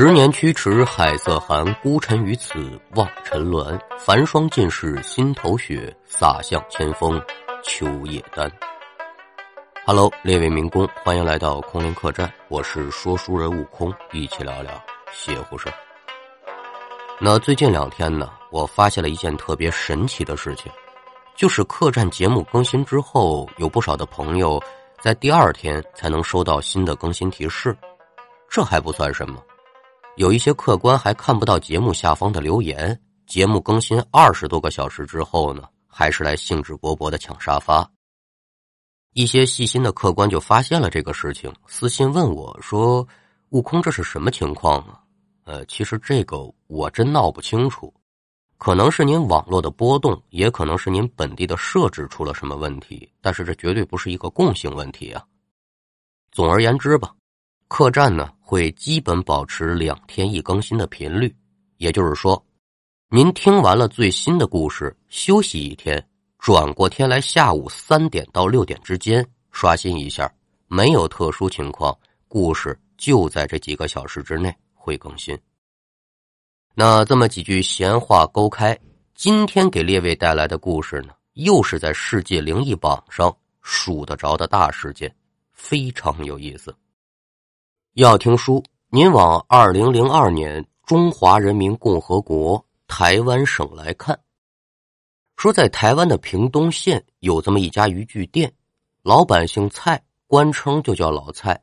十年驱驰海色寒，孤臣于此望尘峦。繁霜尽是心头雪，洒向千峰秋叶丹。Hello，列位民工，欢迎来到空灵客栈，我是说书人悟空，一起聊聊邪乎事那最近两天呢，我发现了一件特别神奇的事情，就是客栈节目更新之后，有不少的朋友在第二天才能收到新的更新提示。这还不算什么。有一些客官还看不到节目下方的留言，节目更新二十多个小时之后呢，还是来兴致勃勃的抢沙发。一些细心的客官就发现了这个事情，私信问我说：“悟空，这是什么情况啊？”呃，其实这个我真闹不清楚，可能是您网络的波动，也可能是您本地的设置出了什么问题，但是这绝对不是一个共性问题啊。总而言之吧。客栈呢会基本保持两天一更新的频率，也就是说，您听完了最新的故事，休息一天，转过天来下午三点到六点之间刷新一下，没有特殊情况，故事就在这几个小时之内会更新。那这么几句闲话勾开，今天给列位带来的故事呢，又是在世界灵异榜上数得着的大事件，非常有意思。要听书，您往二零零二年中华人民共和国台湾省来看。说在台湾的屏东县有这么一家渔具店，老板姓蔡，官称就叫老蔡。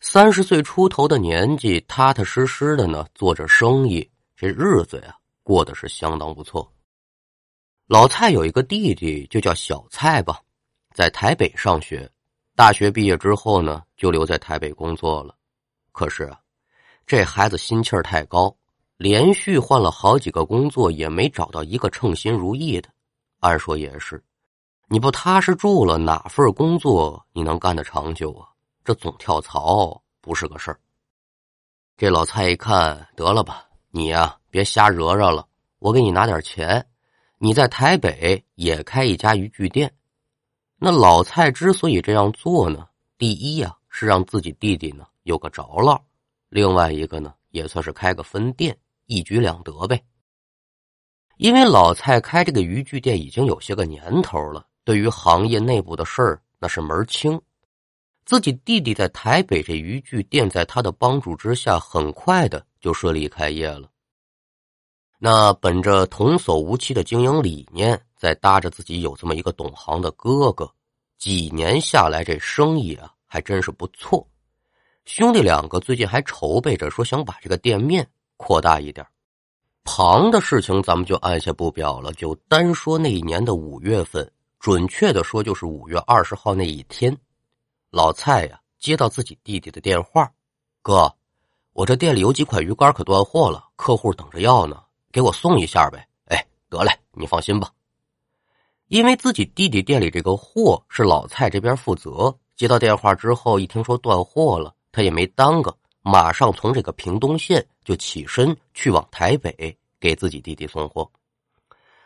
三十岁出头的年纪，踏踏实实的呢做着生意，这日子呀过得是相当不错。老蔡有一个弟弟，就叫小蔡吧，在台北上学。大学毕业之后呢，就留在台北工作了。可是啊，这孩子心气儿太高，连续换了好几个工作，也没找到一个称心如意的。按说也是，你不踏实住了，哪份工作你能干得长久啊？这总跳槽不是个事儿。这老蔡一看，得了吧，你呀别瞎惹惹了，我给你拿点钱，你在台北也开一家渔具店。那老蔡之所以这样做呢，第一呀是让自己弟弟呢有个着落，另外一个呢也算是开个分店，一举两得呗。因为老蔡开这个渔具店已经有些个年头了，对于行业内部的事儿那是门清。自己弟弟在台北这渔具店，在他的帮助之下，很快的就顺利开业了。那本着童叟无欺的经营理念。再搭着自己有这么一个懂行的哥哥，几年下来这生意啊还真是不错。兄弟两个最近还筹备着说想把这个店面扩大一点。旁的事情咱们就按下不表了，就单说那一年的五月份，准确的说就是五月二十号那一天，老蔡呀接到自己弟弟的电话：“哥，我这店里有几款鱼竿可断货了，客户等着要呢，给我送一下呗。”哎，得嘞，你放心吧。因为自己弟弟店里这个货是老蔡这边负责，接到电话之后，一听说断货了，他也没耽搁，马上从这个屏东县就起身去往台北给自己弟弟送货。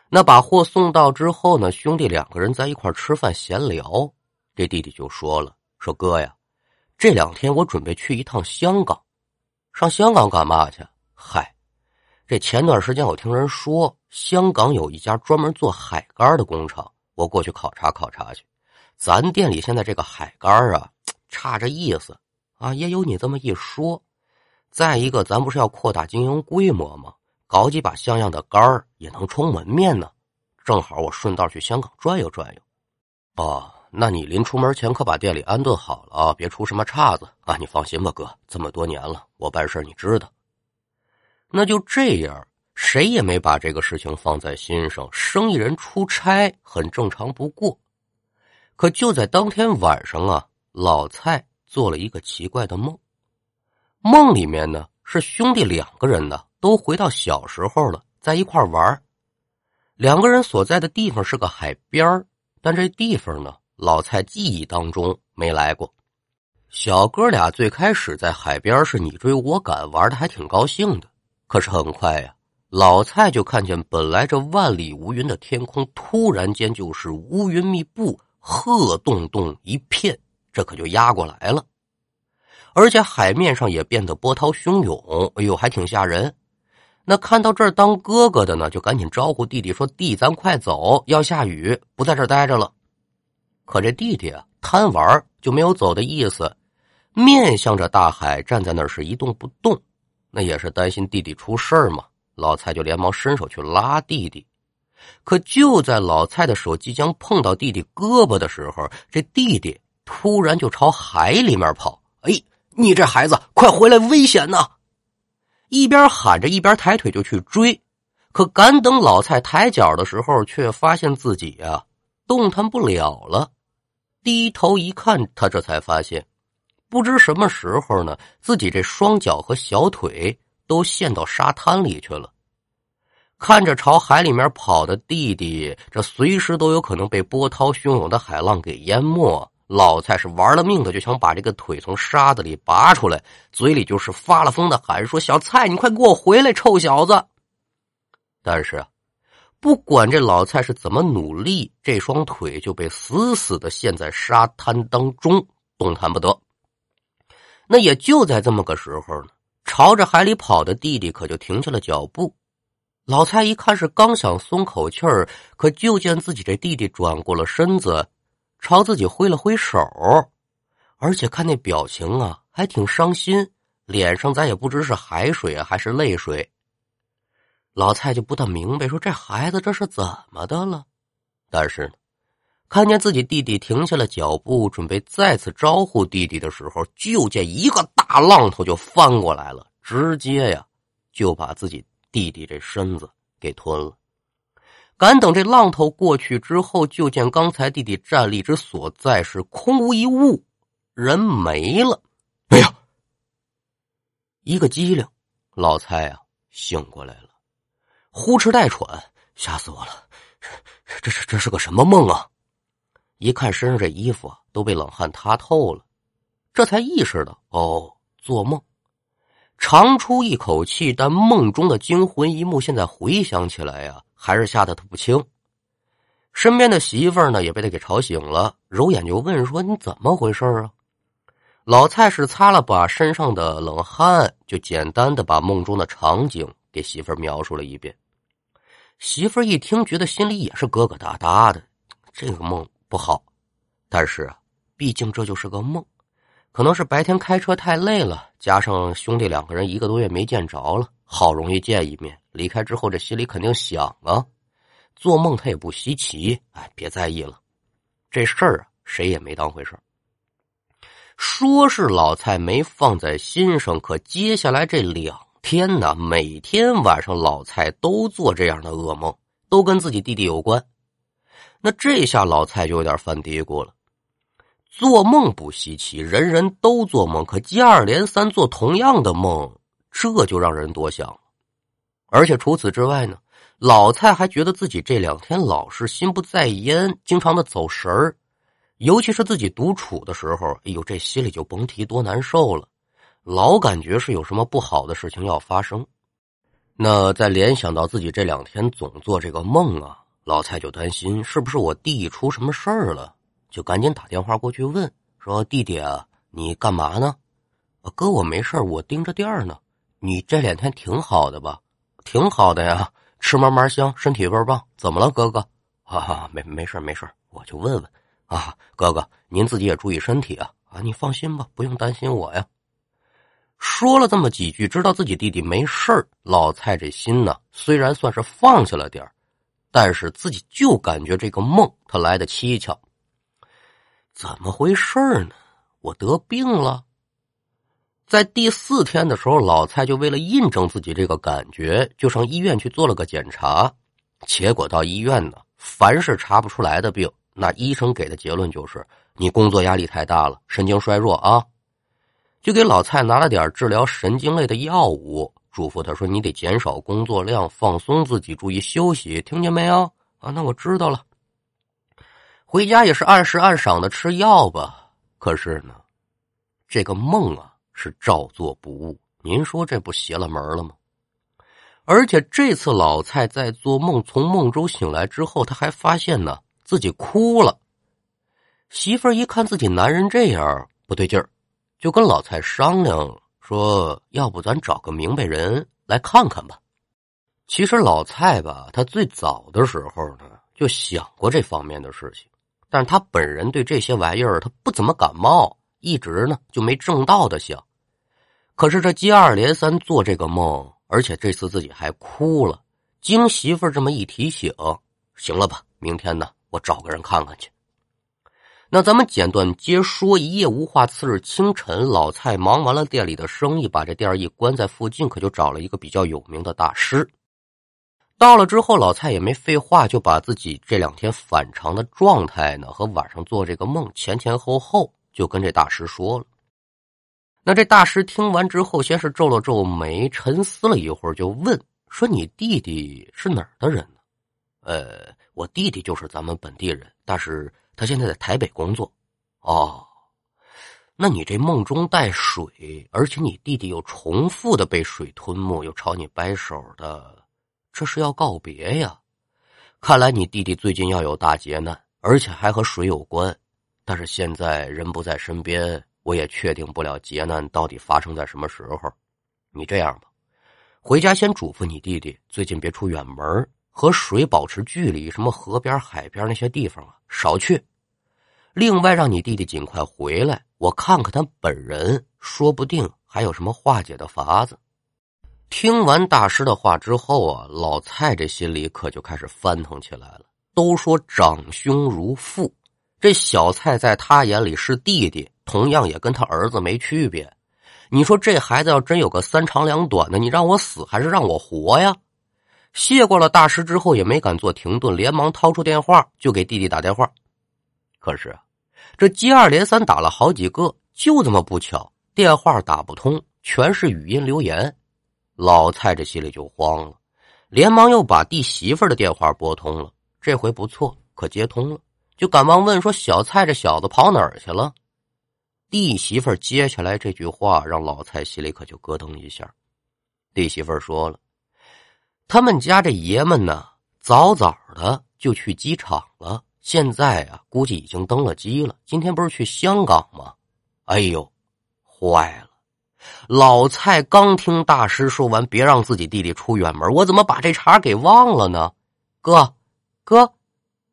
那把货送到之后呢，兄弟两个人在一块吃饭闲聊，这弟弟就说了：“说哥呀，这两天我准备去一趟香港，上香港干嘛去？嗨。”这前段时间我听人说，香港有一家专门做海竿的工厂，我过去考察考察去。咱店里现在这个海竿啊，差这意思啊，也有你这么一说。再一个，咱不是要扩大经营规模吗？搞几把像样的竿也能充门面呢。正好我顺道去香港转悠转悠。哦，那你临出门前可把店里安顿好了啊，别出什么岔子啊。你放心吧，哥，这么多年了，我办事你知道。那就这样，谁也没把这个事情放在心上。生意人出差很正常不过，可就在当天晚上啊，老蔡做了一个奇怪的梦。梦里面呢，是兄弟两个人呢都回到小时候了，在一块玩两个人所在的地方是个海边但这地方呢，老蔡记忆当中没来过。小哥俩最开始在海边是你追我赶，玩的还挺高兴的。可是很快呀，老蔡就看见本来这万里无云的天空，突然间就是乌云密布、鹤洞洞一片，这可就压过来了。而且海面上也变得波涛汹涌，哎呦，还挺吓人。那看到这儿当哥哥的呢，就赶紧招呼弟弟说：“弟，咱快走，要下雨，不在这儿待着了。”可这弟弟啊，贪玩就没有走的意思，面向着大海站在那儿是一动不动。那也是担心弟弟出事儿嘛，老蔡就连忙伸手去拉弟弟。可就在老蔡的手即将碰到弟弟胳膊的时候，这弟弟突然就朝海里面跑。哎，你这孩子，快回来，危险呐！一边喊着，一边抬腿就去追。可赶等老蔡抬脚的时候，却发现自己呀动弹不了了。低头一看，他这才发现，不知什么时候呢，自己这双脚和小腿都陷到沙滩里去了。看着朝海里面跑的弟弟，这随时都有可能被波涛汹涌的海浪给淹没。老蔡是玩了命的，就想把这个腿从沙子里拔出来，嘴里就是发了疯的喊说：“小蔡，你快给我回来，臭小子！”但是，不管这老蔡是怎么努力，这双腿就被死死的陷在沙滩当中，动弹不得。那也就在这么个时候呢，朝着海里跑的弟弟可就停下了脚步。老蔡一看是刚想松口气儿，可就见自己这弟弟转过了身子，朝自己挥了挥手，而且看那表情啊，还挺伤心，脸上咱也不知是海水还是泪水。老蔡就不大明白，说这孩子这是怎么的了？但是呢，看见自己弟弟停下了脚步，准备再次招呼弟弟的时候，就见一个大浪头就翻过来了，直接呀就把自己。弟弟这身子给吞了，赶等这浪头过去之后，就见刚才弟弟站立之所在是空无一物，人没了。哎呀！一个机灵，老蔡啊醒过来了，呼哧带喘，吓死我了！这是这是个什么梦啊？一看身上这衣服都被冷汗塌透了，这才意识到哦，做梦。长出一口气，但梦中的惊魂一幕现在回想起来呀，还是吓得他不轻。身边的媳妇儿呢，也被他给吵醒了，揉眼就问说：“你怎么回事啊？”老蔡是擦了把身上的冷汗，就简单的把梦中的场景给媳妇儿描述了一遍。媳妇儿一听，觉得心里也是疙疙瘩瘩的，这个梦不好，但是啊，毕竟这就是个梦。可能是白天开车太累了，加上兄弟两个人一个多月没见着了，好容易见一面，离开之后这心里肯定想啊。做梦他也不稀奇，哎，别在意了，这事儿啊谁也没当回事说是老蔡没放在心上，可接下来这两天呢，每天晚上老蔡都做这样的噩梦，都跟自己弟弟有关。那这下老蔡就有点犯嘀咕了。做梦不稀奇，人人都做梦，可接二连三做同样的梦，这就让人多想了。而且除此之外呢，老蔡还觉得自己这两天老是心不在焉，经常的走神儿，尤其是自己独处的时候，哎呦，这心里就甭提多难受了，老感觉是有什么不好的事情要发生。那再联想到自己这两天总做这个梦啊，老蔡就担心是不是我弟出什么事儿了。就赶紧打电话过去问说：“弟弟啊，你干嘛呢？哥，我没事我盯着店儿呢。你这两天挺好的吧？挺好的呀，吃嘛嘛香，身体倍儿棒。怎么了，哥哥？哈啊，没没事没事我就问问啊，哥哥，您自己也注意身体啊啊！你放心吧，不用担心我呀。”说了这么几句，知道自己弟弟没事老蔡这心呢，虽然算是放下了点儿但是自己就感觉这个梦他来的蹊跷。怎么回事呢？我得病了。在第四天的时候，老蔡就为了印证自己这个感觉，就上医院去做了个检查。结果到医院呢，凡是查不出来的病，那医生给的结论就是你工作压力太大了，神经衰弱啊。就给老蔡拿了点治疗神经类的药物，嘱咐他说：“你得减少工作量，放松自己，注意休息，听见没有？”啊，那我知道了。回家也是按时按晌的吃药吧，可是呢，这个梦啊是照做不误。您说这不邪了门了吗？而且这次老蔡在做梦，从梦中醒来之后，他还发现呢自己哭了。媳妇儿一看自己男人这样不对劲儿，就跟老蔡商量说，要不咱找个明白人来看看吧。其实老蔡吧，他最早的时候呢，就想过这方面的事情，但是他本人对这些玩意儿他不怎么感冒，一直呢就没正道的想。可是这接二连三做这个梦，而且这次自己还哭了。经媳妇这么一提醒，行了吧？明天呢，我找个人看看去。那咱们简短接说，一夜无话。次日清晨，老蔡忙完了店里的生意，把这店一关，在附近可就找了一个比较有名的大师。到了之后，老蔡也没废话，就把自己这两天反常的状态呢，和晚上做这个梦前前后后就跟这大师说了。那这大师听完之后，先是皱了皱眉，沉思了一会儿，就问说：“你弟弟是哪儿的人呢？”“呃，我弟弟就是咱们本地人，但是他现在在台北工作。”“哦，那你这梦中带水，而且你弟弟又重复的被水吞没，又朝你摆手的。”这是要告别呀！看来你弟弟最近要有大劫难，而且还和水有关。但是现在人不在身边，我也确定不了劫难到底发生在什么时候。你这样吧，回家先嘱咐你弟弟，最近别出远门，和水保持距离，什么河边、海边那些地方啊，少去。另外，让你弟弟尽快回来，我看看他本人，说不定还有什么化解的法子。听完大师的话之后啊，老蔡这心里可就开始翻腾起来了。都说长兄如父，这小蔡在他眼里是弟弟，同样也跟他儿子没区别。你说这孩子要真有个三长两短的，你让我死还是让我活呀？谢过了大师之后，也没敢做停顿，连忙掏出电话就给弟弟打电话。可是这接二连三打了好几个，就这么不巧，电话打不通，全是语音留言。老蔡这心里就慌了，连忙又把弟媳妇的电话拨通了。这回不错，可接通了，就赶忙问说：“小蔡这小子跑哪儿去了？”弟媳妇接下来这句话，让老蔡心里可就咯噔一下。弟媳妇说了：“他们家这爷们呢，早早的就去机场了，现在啊，估计已经登了机了。今天不是去香港吗？”哎呦，坏了！老蔡刚听大师说完，别让自己弟弟出远门，我怎么把这茬给忘了呢？哥，哥，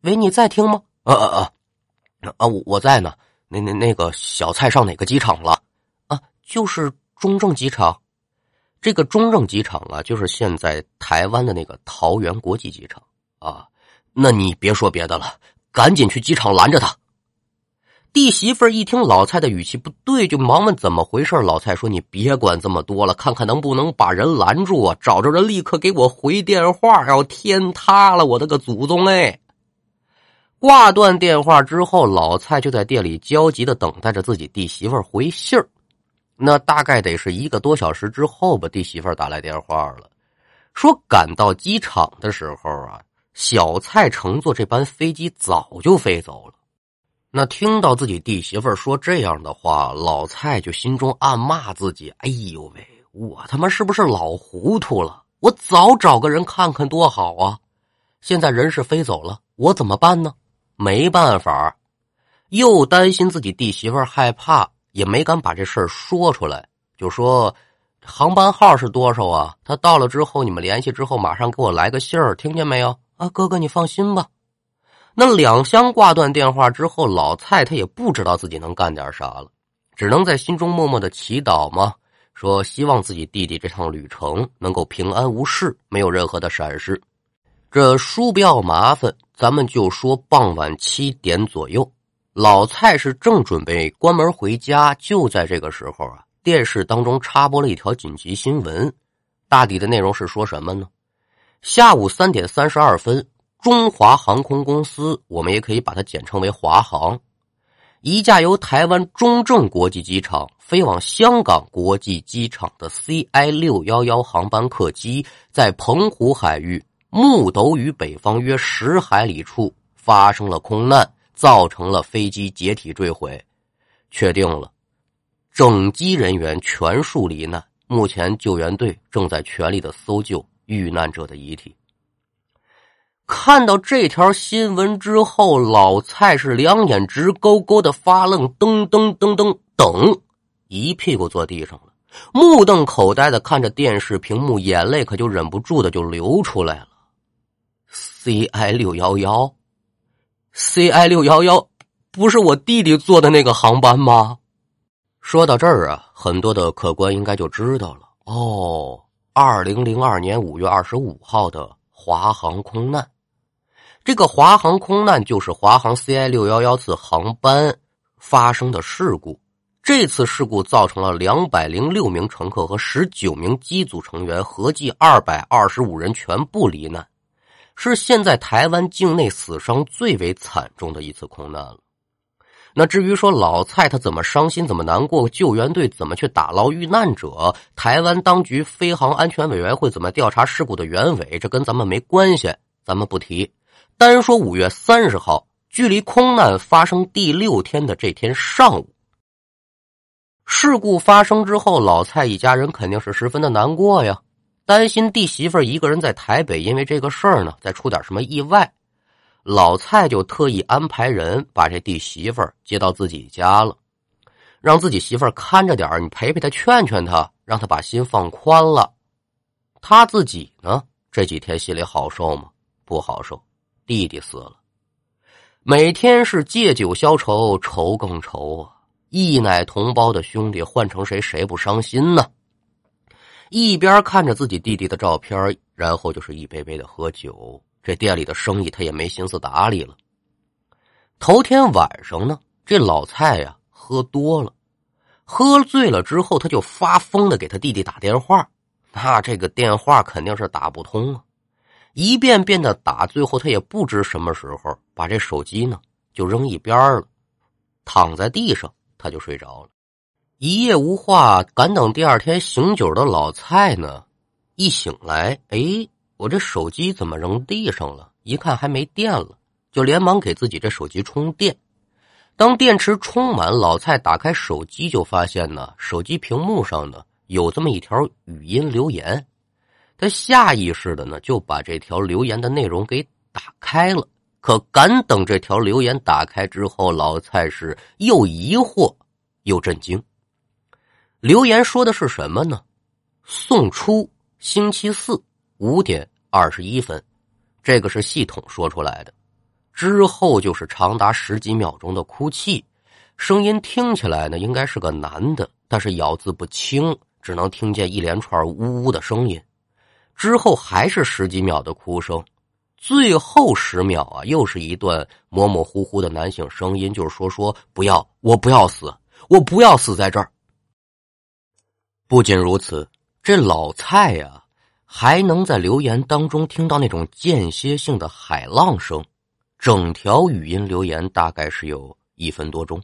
喂，你在听吗？啊啊啊！啊，我我在呢。那那那个小蔡上哪个机场了？啊，就是中正机场。这个中正机场啊，就是现在台湾的那个桃园国际机场啊。那你别说别的了，赶紧去机场拦着他。弟媳妇一听老蔡的语气不对，就忙问怎么回事。老蔡说：“你别管这么多了，看看能不能把人拦住啊！找着人立刻给我回电话，要天塌了！我的个祖宗哎！”挂断电话之后，老蔡就在店里焦急的等待着自己弟媳妇回信儿。那大概得是一个多小时之后吧，弟媳妇打来电话了，说赶到机场的时候啊，小蔡乘坐这班飞机早就飞走了。那听到自己弟媳妇说这样的话，老蔡就心中暗骂自己：“哎呦喂，我他妈是不是老糊涂了？我早找个人看看多好啊！现在人是飞走了，我怎么办呢？没办法，又担心自己弟媳妇害怕，也没敢把这事说出来，就说航班号是多少啊？他到了之后，你们联系之后，马上给我来个信儿，听见没有？啊，哥哥，你放心吧。”那两相挂断电话之后，老蔡他也不知道自己能干点啥了，只能在心中默默的祈祷嘛，说希望自己弟弟这趟旅程能够平安无事，没有任何的闪失。这书不要麻烦，咱们就说傍晚七点左右，老蔡是正准备关门回家，就在这个时候啊，电视当中插播了一条紧急新闻，大抵的内容是说什么呢？下午三点三十二分。中华航空公司，我们也可以把它简称为华航，一架由台湾中正国际机场飞往香港国际机场的 CI 六幺幺航班客机，在澎湖海域木斗屿北方约十海里处发生了空难，造成了飞机解体坠毁，确定了，整机人员全数罹难。目前救援队正在全力的搜救遇难者的遗体。看到这条新闻之后，老蔡是两眼直勾勾的发愣，噔噔噔噔，等一屁股坐地上了，目瞪口呆的看着电视屏幕，眼泪可就忍不住的就流出来了。CI 六幺幺，CI 六幺幺，不是我弟弟坐的那个航班吗？说到这儿啊，很多的客官应该就知道了哦。二零零二年五月二十五号的华航空难，这个华航空难就是华航 CI 六幺幺次航班发生的事故。这次事故造成了两百零六名乘客和十九名机组成员，合计二百二十五人全部罹难。是现在台湾境内死伤最为惨重的一次空难了。那至于说老蔡他怎么伤心、怎么难过，救援队怎么去打捞遇难者，台湾当局飞航安全委员会怎么调查事故的原委，这跟咱们没关系，咱们不提。单说五月三十号，距离空难发生第六天的这天上午，事故发生之后，老蔡一家人肯定是十分的难过呀。担心弟媳妇一个人在台北，因为这个事儿呢，再出点什么意外，老蔡就特意安排人把这弟媳妇接到自己家了，让自己媳妇看着点你陪陪他，劝劝他，让他把心放宽了。他自己呢，这几天心里好受吗？不好受，弟弟死了，每天是借酒消愁，愁更愁啊！一奶同胞的兄弟换成谁，谁不伤心呢？一边看着自己弟弟的照片，然后就是一杯杯的喝酒。这店里的生意他也没心思打理了。头天晚上呢，这老蔡呀喝多了，喝醉了之后他就发疯的给他弟弟打电话。那这个电话肯定是打不通啊，一遍遍的打，最后他也不知什么时候把这手机呢就扔一边了，躺在地上他就睡着了。一夜无话，赶等第二天醒酒的老蔡呢，一醒来，哎，我这手机怎么扔地上了？一看还没电了，就连忙给自己这手机充电。当电池充满，老蔡打开手机，就发现呢，手机屏幕上呢有这么一条语音留言。他下意识的呢就把这条留言的内容给打开了。可敢等这条留言打开之后，老蔡是又疑惑又震惊。留言说的是什么呢？送出星期四五点二十一分，这个是系统说出来的。之后就是长达十几秒钟的哭泣，声音听起来呢应该是个男的，但是咬字不清，只能听见一连串呜呜的声音。之后还是十几秒的哭声，最后十秒啊，又是一段模模糊糊的男性声音，就是说说不要，我不要死，我不要死在这儿。不仅如此，这老蔡呀，还能在留言当中听到那种间歇性的海浪声。整条语音留言大概是有一分多钟。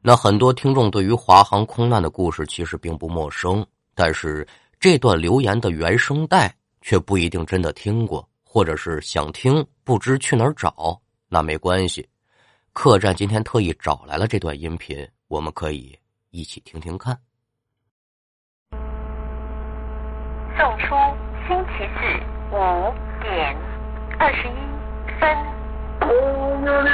那很多听众对于华航空难的故事其实并不陌生，但是这段留言的原声带却不一定真的听过，或者是想听不知去哪儿找。那没关系，客栈今天特意找来了这段音频，我们可以一起听听看。送出星期四五点二十一分。我没有其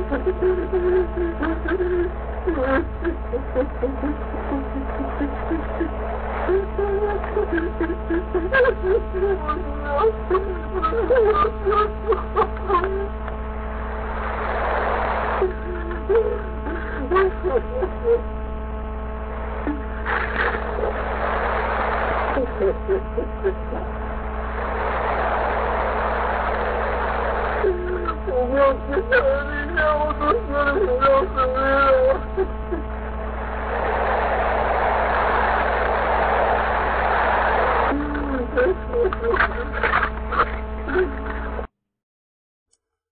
他的力量，我都死了，不要死了。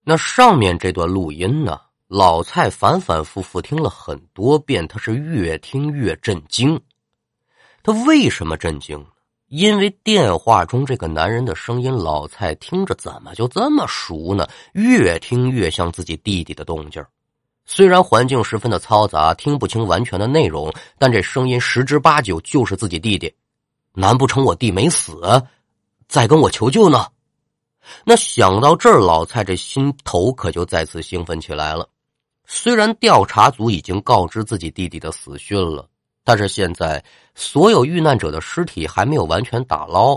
那上面这段录音呢？老蔡反反复复听了很多遍，他是越听越震惊。他为什么震惊？因为电话中这个男人的声音，老蔡听着怎么就这么熟呢？越听越像自己弟弟的动静虽然环境十分的嘈杂，听不清完全的内容，但这声音十之八九就是自己弟弟。难不成我弟没死？在跟我求救呢。那想到这儿，老蔡这心头可就再次兴奋起来了。虽然调查组已经告知自己弟弟的死讯了，但是现在所有遇难者的尸体还没有完全打捞，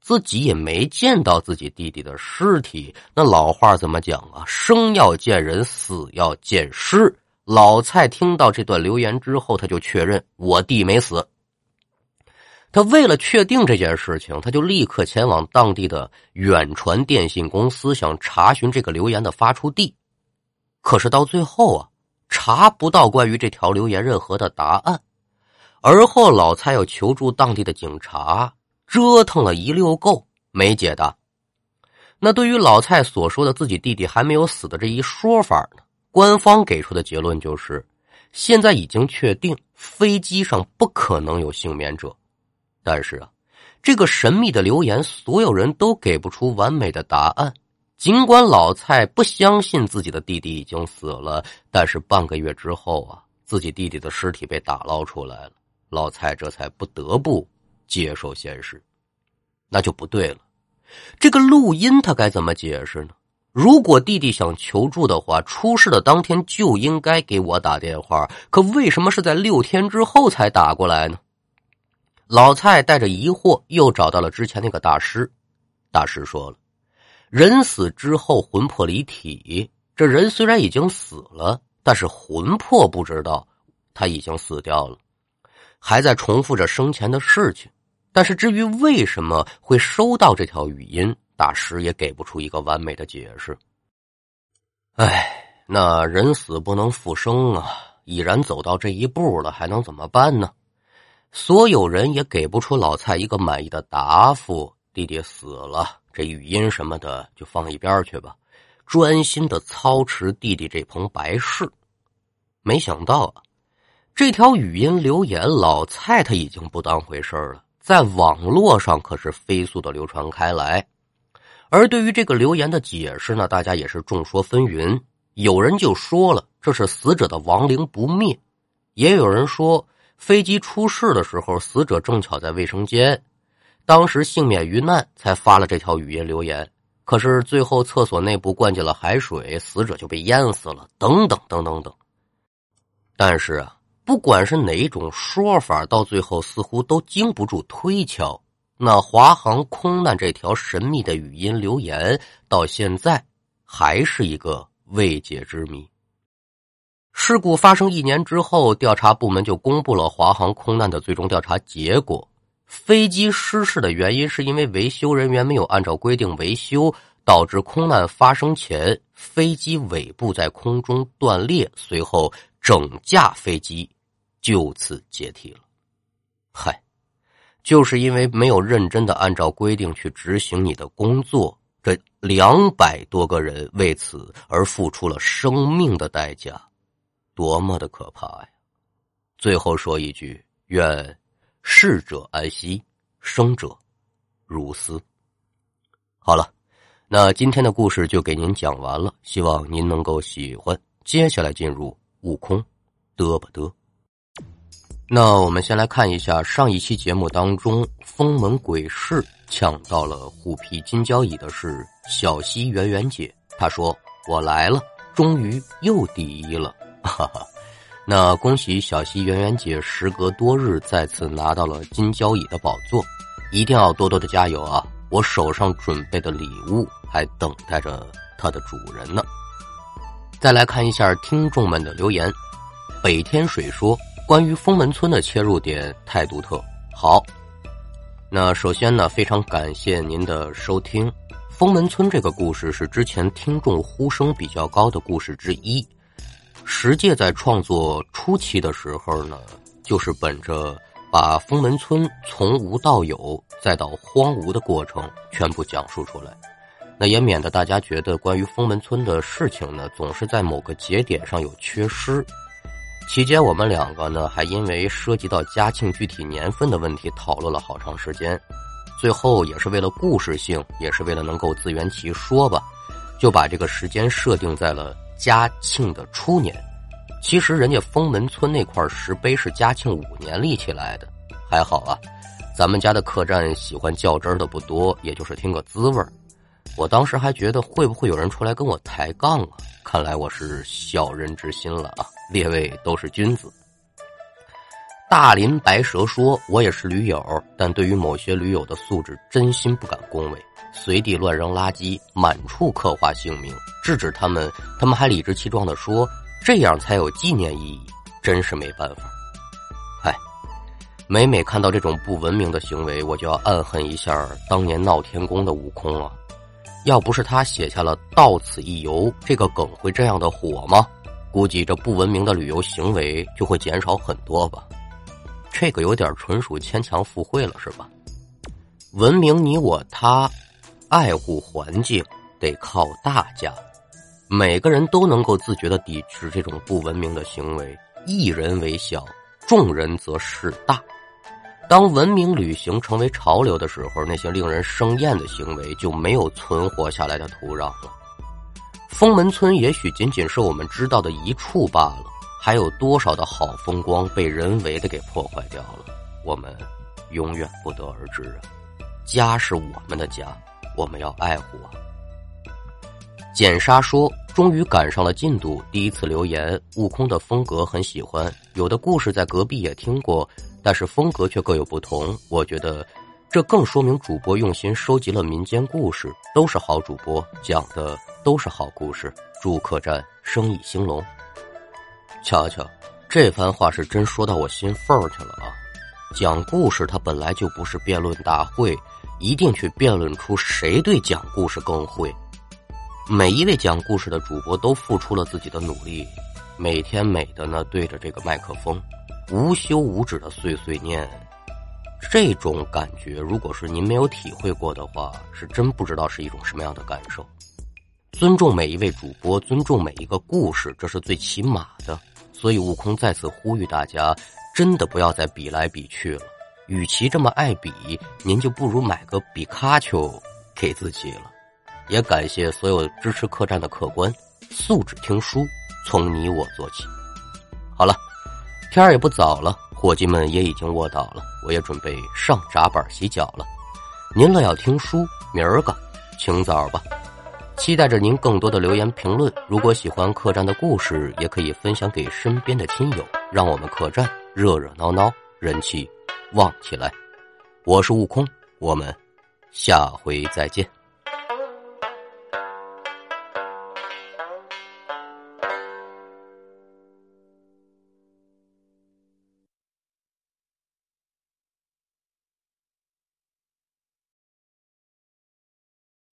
自己也没见到自己弟弟的尸体。那老话怎么讲啊？生要见人，死要见尸。老蔡听到这段留言之后，他就确认我弟没死。他为了确定这件事情，他就立刻前往当地的远传电信公司，想查询这个留言的发出地。可是到最后啊，查不到关于这条留言任何的答案。而后老蔡又求助当地的警察，折腾了一溜够，没解答。那对于老蔡所说的自己弟弟还没有死的这一说法呢？官方给出的结论就是，现在已经确定飞机上不可能有幸免者。但是啊，这个神秘的留言，所有人都给不出完美的答案。尽管老蔡不相信自己的弟弟已经死了，但是半个月之后啊，自己弟弟的尸体被打捞出来了，老蔡这才不得不接受现实。那就不对了，这个录音他该怎么解释呢？如果弟弟想求助的话，出事的当天就应该给我打电话。可为什么是在六天之后才打过来呢？老蔡带着疑惑又找到了之前那个大师。大师说了，人死之后魂魄离体，这人虽然已经死了，但是魂魄不知道他已经死掉了，还在重复着生前的事情。但是至于为什么会收到这条语音？大师也给不出一个完美的解释。哎，那人死不能复生啊！已然走到这一步了，还能怎么办呢？所有人也给不出老蔡一个满意的答复。弟弟死了，这语音什么的就放一边去吧，专心的操持弟弟这棚白事。没想到啊，这条语音留言，老蔡他已经不当回事了，在网络上可是飞速的流传开来。而对于这个留言的解释呢，大家也是众说纷纭。有人就说了，这是死者的亡灵不灭；也有人说，飞机出事的时候，死者正巧在卫生间，当时幸免于难，才发了这条语音留言。可是最后厕所内部灌进了海水，死者就被淹死了。等等等等等。但是啊，不管是哪一种说法，到最后似乎都经不住推敲。那华航空难这条神秘的语音留言，到现在还是一个未解之谜。事故发生一年之后，调查部门就公布了华航空难的最终调查结果：飞机失事的原因是因为维修人员没有按照规定维修，导致空难发生前飞机尾部在空中断裂，随后整架飞机就此解体了。嗨。就是因为没有认真的按照规定去执行你的工作，这两百多个人为此而付出了生命的代价，多么的可怕呀！最后说一句：愿逝者安息，生者如斯。好了，那今天的故事就给您讲完了，希望您能够喜欢。接下来进入悟空，嘚不嘚。那我们先来看一下上一期节目当中，封门鬼市抢到了虎皮金交椅的是小西圆圆姐。她说：“我来了，终于又第一了。”哈哈，那恭喜小西圆圆姐，时隔多日再次拿到了金交椅的宝座，一定要多多的加油啊！我手上准备的礼物还等待着它的主人呢。再来看一下听众们的留言，北天水说。关于封门村的切入点太独特。好，那首先呢，非常感谢您的收听。封门村这个故事是之前听众呼声比较高的故事之一。石界在创作初期的时候呢，就是本着把封门村从无到有再到荒芜的过程全部讲述出来，那也免得大家觉得关于封门村的事情呢，总是在某个节点上有缺失。期间，我们两个呢还因为涉及到嘉庆具体年份的问题讨论了好长时间，最后也是为了故事性，也是为了能够自圆其说吧，就把这个时间设定在了嘉庆的初年。其实人家封门村那块石碑是嘉庆五年立起来的，还好啊，咱们家的客栈喜欢较真的不多，也就是听个滋味。我当时还觉得会不会有人出来跟我抬杠啊？看来我是小人之心了啊！列位都是君子。大林白蛇说：“我也是驴友，但对于某些驴友的素质，真心不敢恭维。随地乱扔垃圾，满处刻画姓名，制止他们，他们还理直气壮地说这样才有纪念意义，真是没办法。唉，每每看到这种不文明的行为，我就要暗恨一下当年闹天宫的悟空啊！要不是他写下了‘到此一游’这个梗，会这样的火吗？估计这不文明的旅游行为就会减少很多吧。”这个有点纯属牵强附会了，是吧？文明你我他，爱护环境得靠大家，每个人都能够自觉的抵制这种不文明的行为。一人为小，众人则事大。当文明旅行成为潮流的时候，那些令人生厌的行为就没有存活下来的土壤了。封门村也许仅仅是我们知道的一处罢了。还有多少的好风光被人为的给破坏掉了？我们永远不得而知啊！家是我们的家，我们要爱护啊！简沙说：“终于赶上了进度，第一次留言。悟空的风格很喜欢，有的故事在隔壁也听过，但是风格却各有不同。我觉得这更说明主播用心收集了民间故事，都是好主播讲的都是好故事。祝客栈生意兴隆。”瞧瞧，这番话是真说到我心缝儿去了啊！讲故事它本来就不是辩论大会，一定去辩论出谁对讲故事更会。每一位讲故事的主播都付出了自己的努力，每天美的呢对着这个麦克风，无休无止的碎碎念。这种感觉，如果是您没有体会过的话，是真不知道是一种什么样的感受。尊重每一位主播，尊重每一个故事，这是最起码的。所以，悟空再次呼吁大家，真的不要再比来比去了。与其这么爱比，您就不如买个比卡丘给自己了。也感谢所有支持客栈的客官，素质听书从你我做起。好了，天儿也不早了，伙计们也已经卧倒了，我也准备上闸板洗脚了。您乐要听书，明儿个清早吧。期待着您更多的留言评论。如果喜欢客栈的故事，也可以分享给身边的亲友，让我们客栈热热闹闹，人气旺起来。我是悟空，我们下回再见。